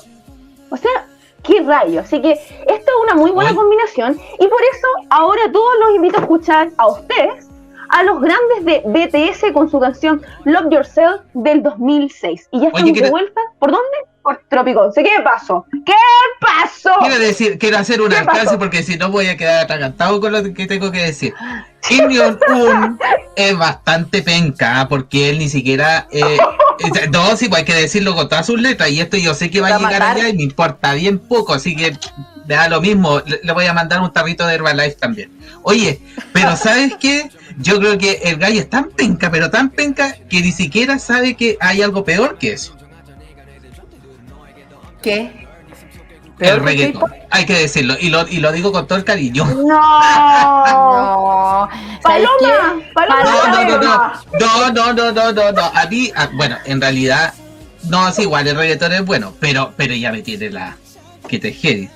o sea, qué rayo. Así que esto es una muy buena combinación y por eso ahora todos los invito a escuchar a ustedes, a los grandes de BTS con su canción Love Yourself del 2006. Y ya estamos de vuelta. ¿Por dónde? Por Trópico. ¿Qué pasó? ¿Qué pasó? Quiero decir, quiero hacer un alcance porque si no voy a quedar atragantado con lo que tengo que decir. Kim Jong-un es bastante penca porque él ni siquiera... Eh, no, sí, pues hay que decirlo con todas sus letras. Y esto yo sé que va a llegar allá y me importa bien poco, así que me da lo mismo. Le, voy a mandar un tarrito de Herbalife también. Oye, pero ¿sabes qué? Yo creo que el gallo es tan penca, pero tan penca, que ni siquiera sabe que hay algo peor que eso. ¿Qué? El reggaetón, hay que decirlo, y lo, y lo digo con todo el cariño. No, no. Paloma, Paloma. No, no, no, no, no, no, no, no, A mí, bueno, en realidad, no, es igual, el reggaetón es bueno, pero, pero ya me tiene la que te jedi.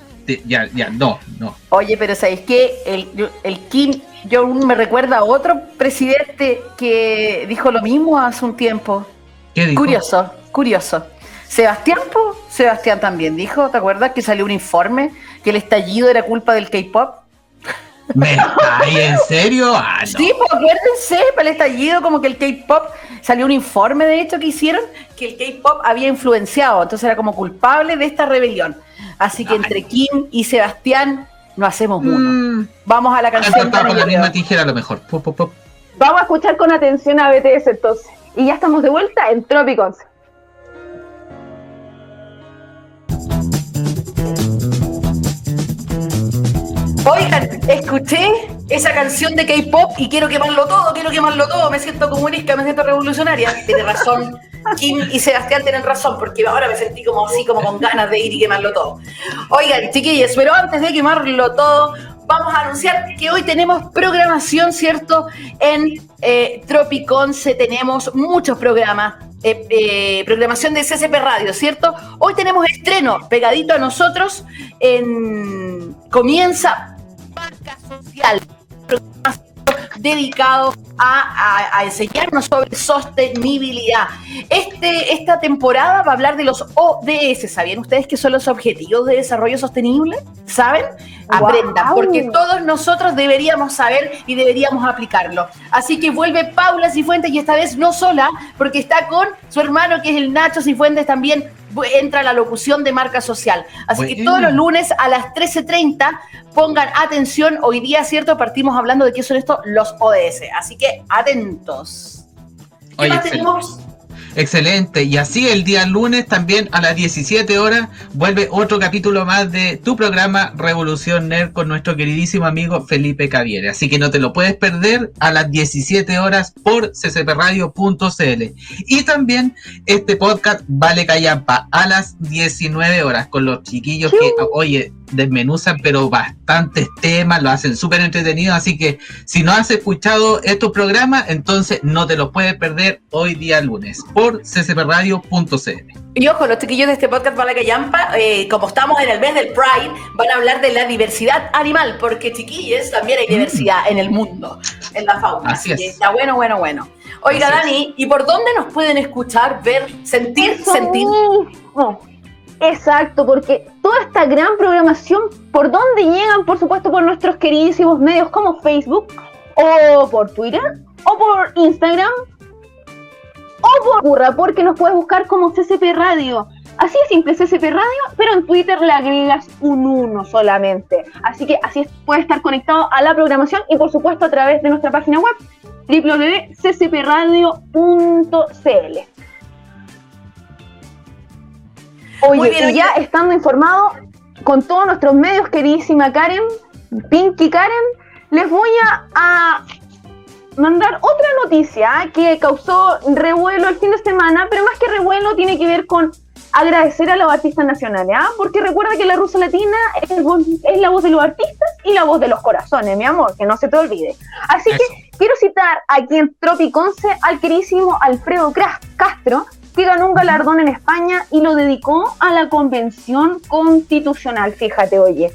Ya, ya, no, no. Oye, pero ¿sabéis qué? El, el Kim Jong-un me recuerda a otro presidente que dijo lo mismo hace un tiempo. ¿Qué dijo? Curioso, curioso. Sebastián, Sebastián también dijo, ¿te acuerdas que salió un informe que el estallido era culpa del K-pop? ¿Me en serio? Ah, sí, pues acuérdense, para el estallido, como que el K-pop salió un informe de hecho que hicieron que el K-pop había influenciado, entonces era como culpable de esta rebelión. Así que entre Kim y Sebastián no hacemos uno. Mm. Vamos a la canción. con la misma tijera a lo mejor. Vamos a escuchar con atención a BTS entonces. Y ya estamos de vuelta en Tropicons. Oigan, escuché esa canción de K-pop y quiero quemarlo todo, quiero quemarlo todo, me siento comunista, me siento revolucionaria. Tiene razón, Kim y Sebastián tienen razón, porque ahora me sentí como así, como con ganas de ir y quemarlo todo. Oigan, chiquillos, pero antes de quemarlo todo, vamos a anunciar que hoy tenemos programación, ¿cierto? En eh, Tropiconce tenemos muchos programas. Eh, eh, programación de CCP Radio, ¿cierto? Hoy tenemos estreno pegadito a nosotros en comienza Social dedicados a, a- a enseñarnos sobre sostenibilidad. Este, esta temporada va a hablar de los ODS. ¿Sabían ustedes qué son los Objetivos de Desarrollo Sostenible? ¿Saben? Aprendan, Guau. porque todos nosotros deberíamos saber y deberíamos aplicarlo. Así que vuelve Paula Cifuentes y esta vez no sola, porque está con su hermano que es el Nacho Cifuentes también entra la locución de marca social. Así que todos los lunes a las 13.30 pongan atención. Hoy día, ¿cierto? Partimos hablando de qué son estos los ODS. Así que atentos. ¿Qué Oye, más tenemos? Excelente. Y así el día lunes también a las 17 horas vuelve otro capítulo más de tu programa Revolución Nerd con nuestro queridísimo amigo Felipe Caviere. Así que no te lo puedes perder a las 17 horas por ccpradio.cl. Y también este podcast Vale Callampa a las 19 horas con los chiquillos que, oye, desmenuzan pero bastantes temas, lo hacen súper entretenido. Así que si no has escuchado estos programas, entonces no te los puedes perder hoy día lunes por ccpradio.cl. Y ojo, los chiquillos de este podcast Bala Callampa, eh, como estamos en el mes del Pride, van a hablar de la diversidad animal, porque chiquillos también hay diversidad en el mundo, en la fauna. Mm. Así es. que Está bueno, bueno, bueno. Oiga, Así es. Dani, ¿y por dónde nos pueden escuchar, ver, sentir, Eso sentir? mismo. Exacto, porque toda esta gran programación, ¿por dónde llegan? Por supuesto, por nuestros queridísimos medios como Facebook, o por Twitter, o por Instagram, o por Curra, porque nos puedes buscar como CCP Radio. Así de simple, CCP Radio, pero en Twitter le agregas un 1 solamente. Así que así es- puedes estar conectado a la programación y por supuesto a través de nuestra página web www.ccpradio.cl. Oye, Muy bien, y ya estando informado con todos nuestros medios, queridísima Karen, Pinky Karen, les voy a, a mandar otra noticia que causó revuelo el fin de semana, pero más que revuelo tiene que ver con agradecer a los artistas nacionales, ¿ah? porque recuerda que la rusa latina es, voz- es la voz de los artistas y la voz de los corazones, mi amor, que no se te olvide. Así Eso. que quiero citar aquí en Tropiconce al queridísimo Alfredo Castro, que ganó un galardón en España y lo dedicó a la Convención Constitucional, fíjate, oye.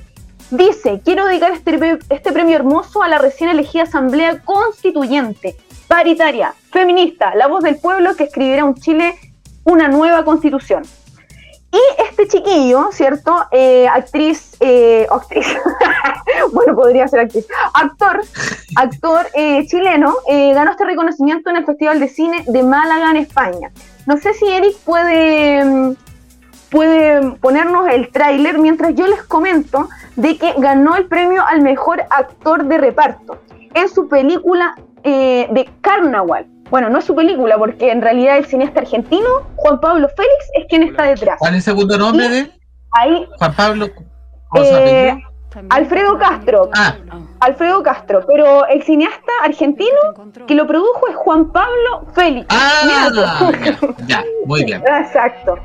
Dice, quiero dedicar este, este premio hermoso a la recién elegida Asamblea Constituyente, paritaria, feminista, la voz del pueblo que escribirá un Chile una nueva constitución. Y este chiquillo, ¿cierto? Eh, actriz, eh, actriz, bueno, podría ser actriz, actor, actor eh, chileno, ganó este reconocimiento en el Festival de Cine de Málaga, en España. No sé si Eric puede, mm, puede ponernos el tráiler mientras yo les comento de que ganó el premio al mejor actor de reparto en su película eh, de Carnaval. Bueno, no es su película, porque en realidad el cineasta argentino, Juan Pablo Félix, es quien está detrás. ¿Cuál es el segundo nombre de Ahí, Juan Pablo? ¿Cómo se eh? Alfredo Castro, Ah, Alfredo Castro, pero el cineasta argentino que lo produjo es Juan Pablo Félix. ah, ya, ya, muy bien. Exacto.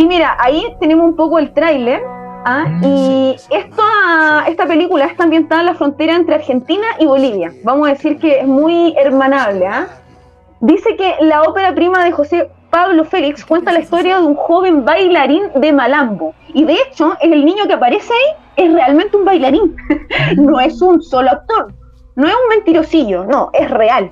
Y mira, ahí tenemos un poco el tráiler. ¿ah? Mm. Y esta, esta película está ambientada en la frontera entre Argentina y Bolivia. Vamos a decir que es muy hermanable. ¿ah? Dice que la ópera prima de José Pablo Félix cuenta la historia de un joven bailarín de Malambo. Y de hecho, el niño que aparece ahí es realmente un bailarín. no es un solo actor. No es un mentirosillo, no, es real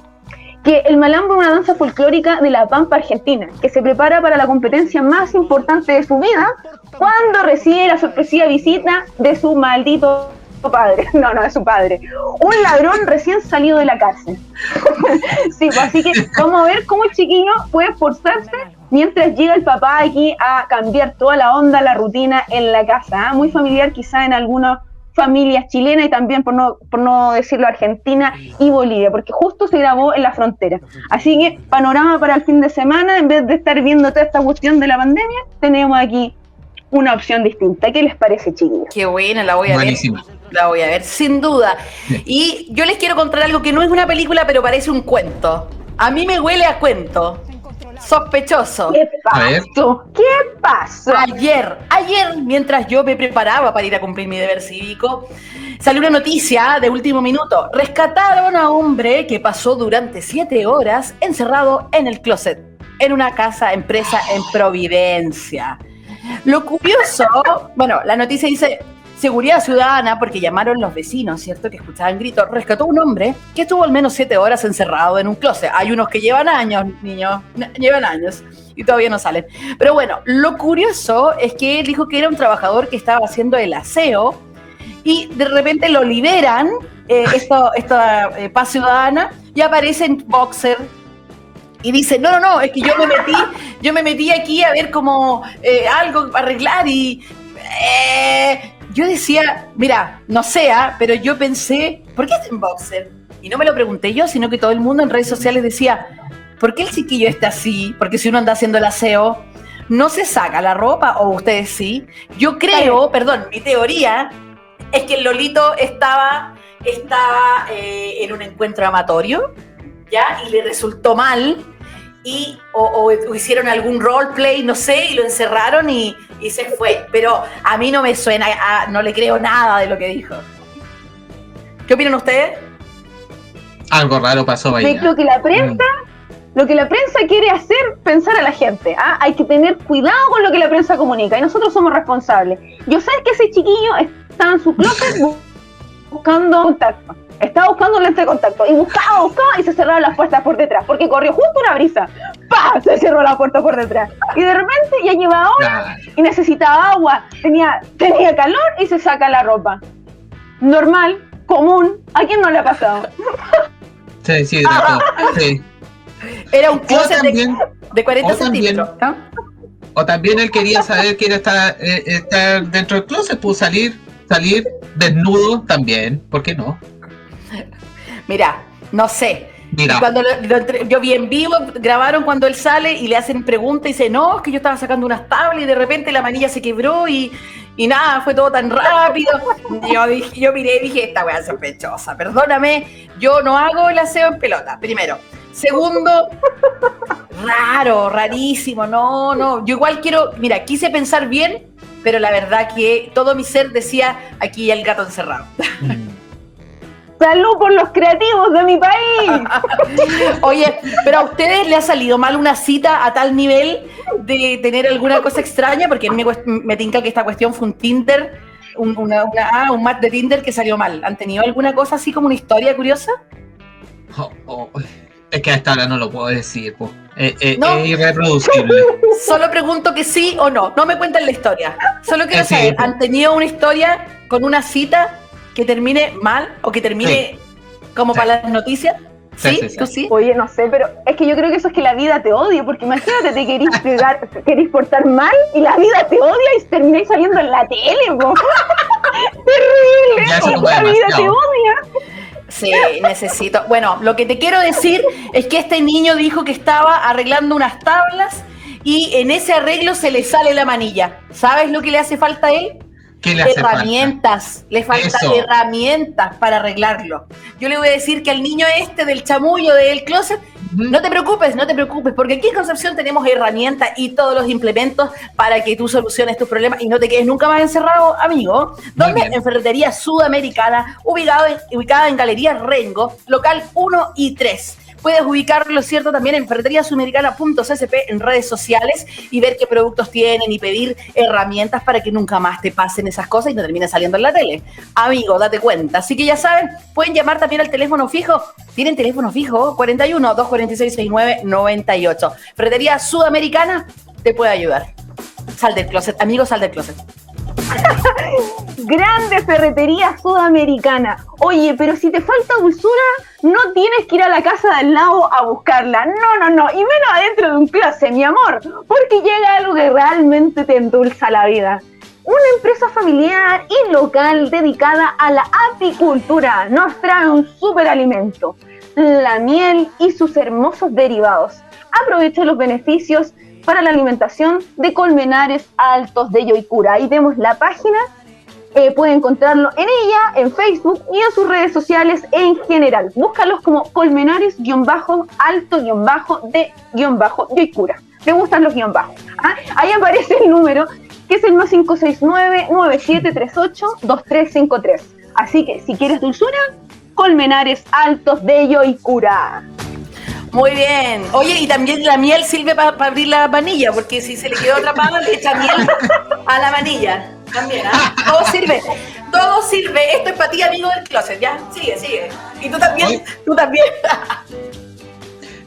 que el malambo es una danza folclórica de la Pampa Argentina, que se prepara para la competencia más importante de su vida cuando recibe la sorpresiva visita de su maldito padre, no, no de su padre, un ladrón recién salido de la cárcel. pues así que vamos a ver cómo el chiquillo puede esforzarse mientras llega el papá aquí a cambiar toda la onda, la rutina en la casa, ¿ah? muy familiar quizá en algunas familias chilenas y también, por no, por no decirlo, Argentina y Bolivia, porque justo se grabó en la frontera. Así que, panorama para el fin de semana, en vez de estar viendo toda esta cuestión de la pandemia, tenemos aquí una opción distinta. ¿Qué les parece, chiquillos? Qué buena, la voy a Buenísima. ver. La voy a ver, sin duda. Y yo les quiero contar algo que no es una película, pero parece un cuento. A mí me huele a cuento. Sospechoso. ¿Qué pasó? ¿Qué pasó? Ayer, ayer, mientras yo me preparaba para ir a cumplir mi deber cívico, salió una noticia de último minuto. Rescataron a un hombre que pasó durante siete horas encerrado en el closet, en una casa empresa en Providencia. Lo curioso, bueno, la noticia dice, Seguridad Ciudadana, porque llamaron los vecinos, ¿cierto? Que escuchaban gritos, rescató un hombre que estuvo al menos siete horas encerrado en un closet. Hay unos que llevan años, niños, llevan años y todavía no salen. Pero bueno, lo curioso es que él dijo que era un trabajador que estaba haciendo el aseo y de repente lo liberan, eh, esto, esta eh, paz ciudadana, y aparece en boxer y dice, no, no, no, es que yo me metí, yo me metí aquí a ver como eh, algo para arreglar y eh, yo decía, mira, no sea, pero yo pensé, ¿por qué está en boxer? Y no me lo pregunté yo, sino que todo el mundo en redes sociales decía, ¿por qué el chiquillo está así? Porque si uno anda haciendo el aseo, no se saca la ropa, o ustedes sí. Yo creo, perdón, mi teoría es que el Lolito estaba, estaba eh, en un encuentro amatorio, ¿ya? Y le resultó mal, y, o, o hicieron algún roleplay, no sé, y lo encerraron y, y se fue. Pero a mí no me suena, a- no le creo nada de lo que dijo. ¿Qué opinan ustedes? Algo raro pasó ahí. lo que la prensa, lo que la prensa quiere hacer pensar a la gente. ¿ah? Hay que tener cuidado con lo que la prensa comunica y nosotros somos responsables. Yo sé que ese chiquillo estaba en su closet bu- buscando contacto. Estaba buscando un lente de contacto y buscaba, buscaba y se cerraron las puertas por detrás porque corrió justo una brisa. ¡Pah! Se cerró la puerta por detrás. Y de repente ya llevaba Claro. y necesitaba agua, tenía, tenía calor y se saca la ropa. Normal, común, ¿a quién no le ha pasado? Sí, sí, de. Sí. Era un closet de, también, de 40 o también- centímetros. ¿no? o también él quería saber que era estar, eh, estar dentro del closet, pues salir, salir desnudo también, ¿por qué no? Mira, no sé. Mira. Y Cuando lo- yo vi en vivo, grabaron cuando él sale y le hacen preguntas y dice, no, es que yo estaba sacando unas tablas y de repente la manilla se quebró y, y nada, fue todo tan rápido. Yo, dije, yo miré y dije, esta weá es sospechosa, perdóname, yo no hago el aseo en pelota, primero. Segundo, raro, rarísimo, no, no, yo igual quiero, mira, quise pensar bien, pero la verdad que todo mi ser decía, aquí el gato encerrado. ¡Salud por los creativos de mi país! Oye, pero a ustedes le ha salido mal una cita a tal nivel de tener alguna cosa extraña, porque a mí me, me tinca que esta cuestión fue un Tinder, un, una- una- ah, un match de Tinder que salió mal. ¿Han tenido alguna cosa así como una historia curiosa? Oh, oh, es que hasta ahora no lo puedo decir, pues. Eh, eh, No. Es irreproducible. Solo pregunto que sí o no. No me cuenten la historia. Solo quiero Eh, sí. saber, ¿han tenido una historia con una cita que termine mal o que termine como Sí. para las noticias? Sí, ¿Sí? sí, sí. ¿Tú sí? Oye, no sé, pero es que yo creo que eso es que la vida te odia, porque imagínate, te querís, pegar- te querís portar mal y la vida te odia y termináis saliendo en la tele, po. Terrible, Ya la vida te odia. Sí, necesito. Bueno, lo que te quiero decir es que este niño dijo que estaba arreglando unas tablas y en ese arreglo se le sale la manilla. ¿Sabes lo que le hace falta a él? ¿Qué le hace falta? herramientas. Le faltan herramientas para arreglarlo. Yo le voy a decir que al niño este del chamullo del closet, no te preocupes, no te preocupes, porque aquí en Concepción tenemos herramientas y todos los implementos para que tú soluciones tus problemas y no te quedes nunca más encerrado, amigo. Donde en Ferretería Sudamericana, ubicado en- ubicada en Galería Rengo, local 1 y 3. Puedes ubicarlo, ¿cierto? También en ferreteriasudamericana.csp en redes sociales y ver qué productos tienen y pedir herramientas para que nunca más te pasen esas cosas y no termines saliendo en la tele. Amigo, date cuenta. Así que ya saben, pueden llamar también al teléfono fijo. Tienen teléfono fijo 41 246 69 98. Ferretería Sudamericana te puede ayudar. Sal del closet, amigo, sal del closet. Grande ferretería sudamericana. Oye, pero si te falta dulzura, no tienes que ir a la casa del lado a buscarla. No, no, no. Y menos adentro de un closet, mi amor. Porque llega algo que realmente te endulza la vida. Una empresa familiar y local dedicada a la apicultura nos trae un superalimento, la miel y sus hermosos derivados. Aprovecha los beneficios para la alimentación de Colmenares Altos de Yoicura. Ahí vemos la página, eh, puede encontrarlo en ella, en Facebook y en sus redes sociales en general. Búscalos como Colmenares-alto-de-yoicura. ¿Te gustan los guion bajos? ¿Ah? Ahí aparece el número que es el más 569-9738-2353. Así que si quieres dulzura, Colmenares Altos de Yoicura. Muy bien. Oye, y también la miel sirve para abrir la vanilla, porque si se le quedó atrapada, le echa miel a la vanilla. También, ¿ah? Todo sirve. Todo sirve. Esto es para ti, amigo del closet. Ya, sigue, sigue. Y tú también, Oye. tú también.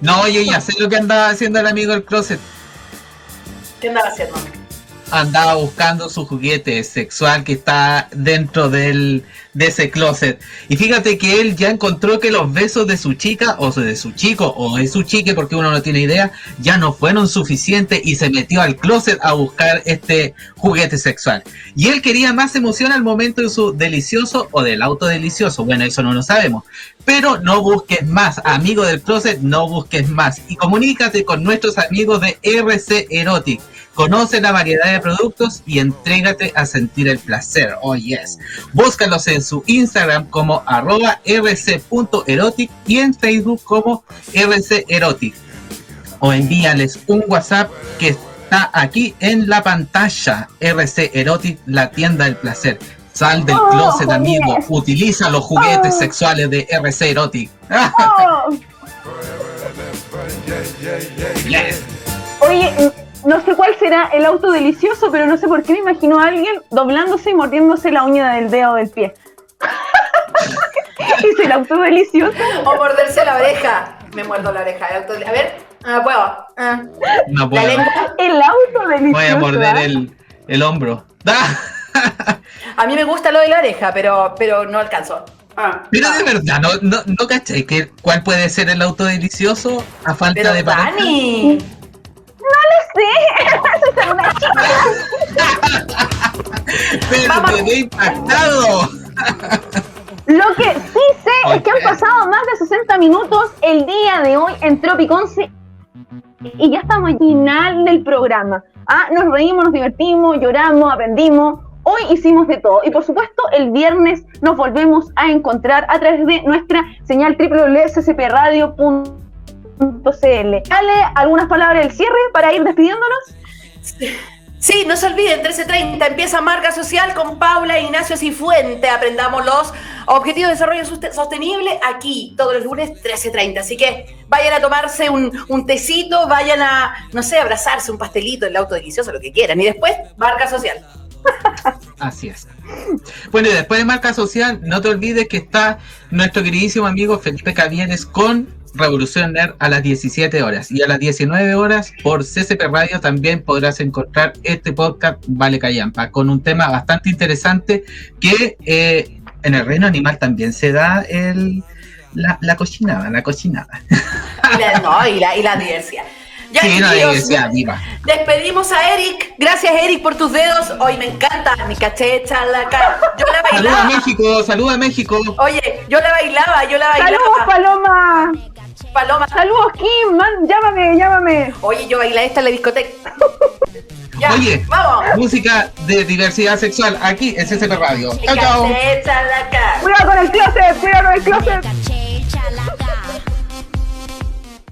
No, yo ya sé lo que andaba haciendo el amigo del closet. ¿Qué andaba haciendo? Andaba buscando su juguete sexual que está dentro del, de ese closet. Y fíjate que él ya encontró que los besos de su chica, o de su chico, o de su chique, porque uno no tiene idea, ya no fueron suficientes y se metió al closet a buscar este juguete sexual. Y él quería más emoción al momento de su delicioso o del auto delicioso. Bueno, eso no lo sabemos. Pero no busques más, amigo del closet, no busques más. Y comunícate con nuestros amigos de RC Erotic. Conoce la variedad de productos y entrégate a sentir el placer. Oh yes. Búscalos en su Instagram como arroba rc.erotic y en Facebook como RC Erotic. O envíales un WhatsApp que está aquí en la pantalla. RC Erotic, la tienda del placer. Sal del Oh, closet, amigo. Utiliza los juguetes Oh. sexuales de RC Erotic. Oh, Yes. Oye, n- no sé cuál será el auto delicioso, pero no sé por qué me imagino a alguien doblándose y mordiéndose la uña del dedo del pie. ¿Es el auto delicioso? O morderse la oreja. Me muerdo la oreja. el auto- A ver, ah, puedo. Ah. No La puedo. lengua. El auto delicioso. Voy a morder ¿ah? el, el hombro. ¡Ah! A mí me gusta lo de la oreja, pero, pero no alcanzo. Ah, Pero ah. de verdad, ¿no, no, no caché que cuál puede ser el auto delicioso a falta Pero de pareja? Dani. Es una chica. Pero Vamos. quedé impactado. Lo que sí sé es que han pasado más de 60 minutos el día de hoy en Tropic 11 y ya estamos al final del programa. Ah, nos reímos, nos divertimos, lloramos, aprendimos. Hoy hicimos de todo. Y por supuesto, el viernes nos volvemos a encontrar a través de nuestra señal www.ccpradio.cl. Dale algunas palabras del cierre para ir despidiéndonos. Sí, no se olviden, 13.30 empieza Marca Social con Paula e Ignacio Cifuente. Aprendamos los objetivos de desarrollo sostenible aquí, todos los lunes, 13.30. Así que vayan a tomarse un, un tecito, vayan a, no sé, abrazarse un pastelito, el auto delicioso, lo que quieran. Y después, Marca Social. Así es. Bueno, y después de marca social, no te olvides que está nuestro queridísimo amigo Felipe Cavieres con Revolución Nerd a las 17 horas. Y a las 19 horas por CCP Radio también podrás encontrar este podcast Vale Callampa, con un tema bastante interesante que eh, en el reino animal también se da el, la, la cochinada, la cochinada. Y la, no, y la, y la diversidad. Ya, Sí, la chiquillos, diversidad, viva. Despedimos a Eric. Gracias, Eric, por tus dedos. Hoy me encanta mi cachecha la cara. Yo la Saluda a bailaba. México, saluda a México. Oye, yo la bailaba, yo la ¡Saludos, bailaba. Paloma! Paloma. ¡Saludos, Kim! Man, llámame, llámame. Oye, yo bailé esta en la discoteca. Ya, Oye, vamos. música de diversidad sexual aquí en CCP Radio. Chao, chao. Cuidado con el closet, cuidado con el closet.